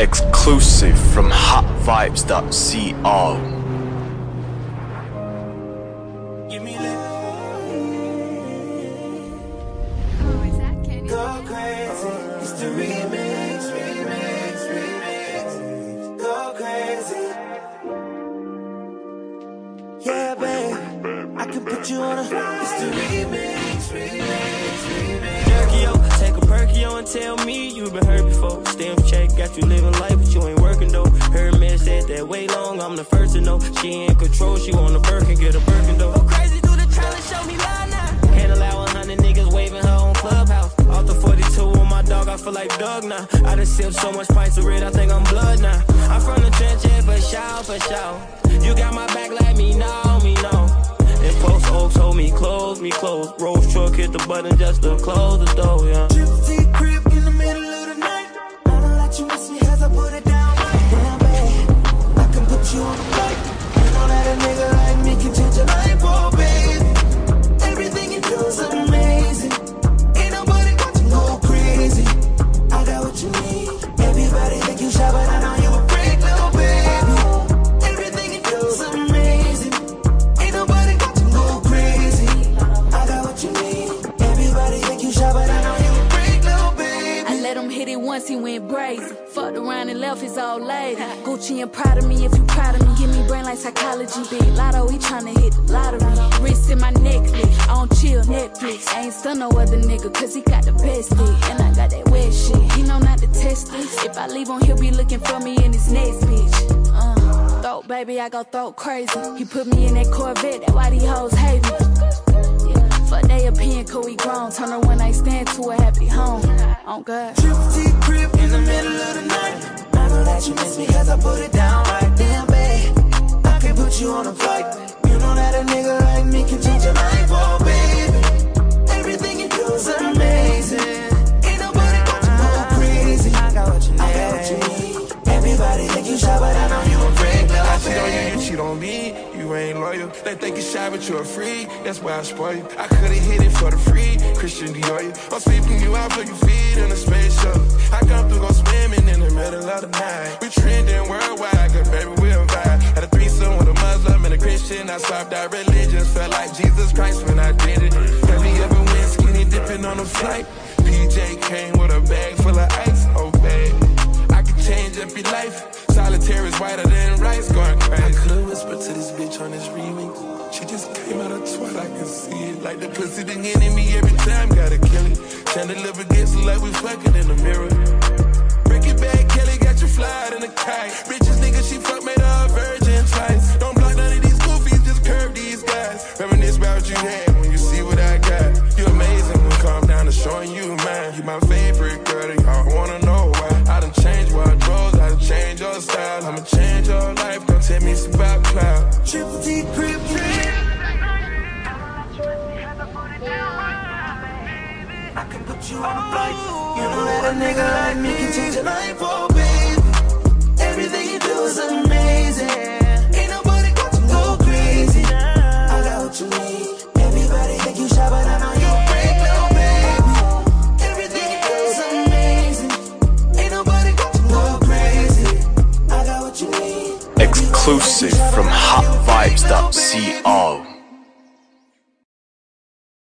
Exclusive from hotvibes.co. Give me oh, that. Oh. Yeah, babe. I can put you on a. It's the remix, remix, remix. Got you living life, but you ain't working though. Her man said that way long, I'm the first to know. She in control, she want a Birkin, get a Birkin though. Go crazy, do the challenge, show me love now. Can't allow a hundred niggas waving her on Clubhouse. Off the 42 on my dog, I feel like Doug now. I done sipped so much pints of red, I think I'm blood now. I'm from the trench, yeah, for sure, for sure. You got my back, let me know, me know. And post oaks hold me close, me close. Rolls truck hit the button just to close the door, yeah. Once, he went brazen. Fucked around and left his old lady. Gucci and proud of me if you proud of me. Give me brain like psychology. Big Latto, he tryna hit the lottery. Wrist in my necklace, I don't chill Netflix. I ain't stun no other nigga, cause he got the best dick. And I got that wet shit. He know not to test this. If I leave him, he'll be looking for me in his next bitch. Uh, throat, baby, I go throat crazy. He put me in that Corvette, that why these hoes hate me. Yeah, fuck they opinion, cool, we grown. Turn her one night stand to a happy. Oh God. Gypsy crib in the middle of the night. I know that you miss me cause I put it down right there, Ain't loyal. They think you shy, but you're free. That's why I spoil you. I could've hit it for the free. Christian Dior. you. I'm sweeping you out for your feet in a space. I come through, go swimming in the middle of the night. We trending worldwide, cause baby, we'll vibe. Had a threesome with a Muslim and a Christian. I swapped out religions. Felt like Jesus Christ when I did it. Have you ever went skinny dipping on a flight? PJ came with a bag full of ice. Oh, babe. I can change your life. Solitaire is whiter than Like the pussy, the enemy every time, gotta kill it. Chandelier gets like we fucking in the mirror. Break it back, Kelly got you fly in a kite. Richest nigga, she fuck made her virgin twice. Don't block none of these goofies, just curve these guys. Reminisce about what you had when you see what I got. You're amazing when calm down to showing you mine. You my favorite girl, and y'all wanna know why. I done changed wardrobes, I done changed your style. I'ma change your life, don't tell me it's about cloud. Gypsy crib, Can put you on a flight. You know that a nigga like me can change life, oh. Everything you do is amazing. Ain't nobody got you go crazy. I got what you need. Everybody think you shy, but I freak, little baby. Everything you do is amazing. Ain't nobody got you go crazy. I got what you need. Exclusive from hotvibes.co.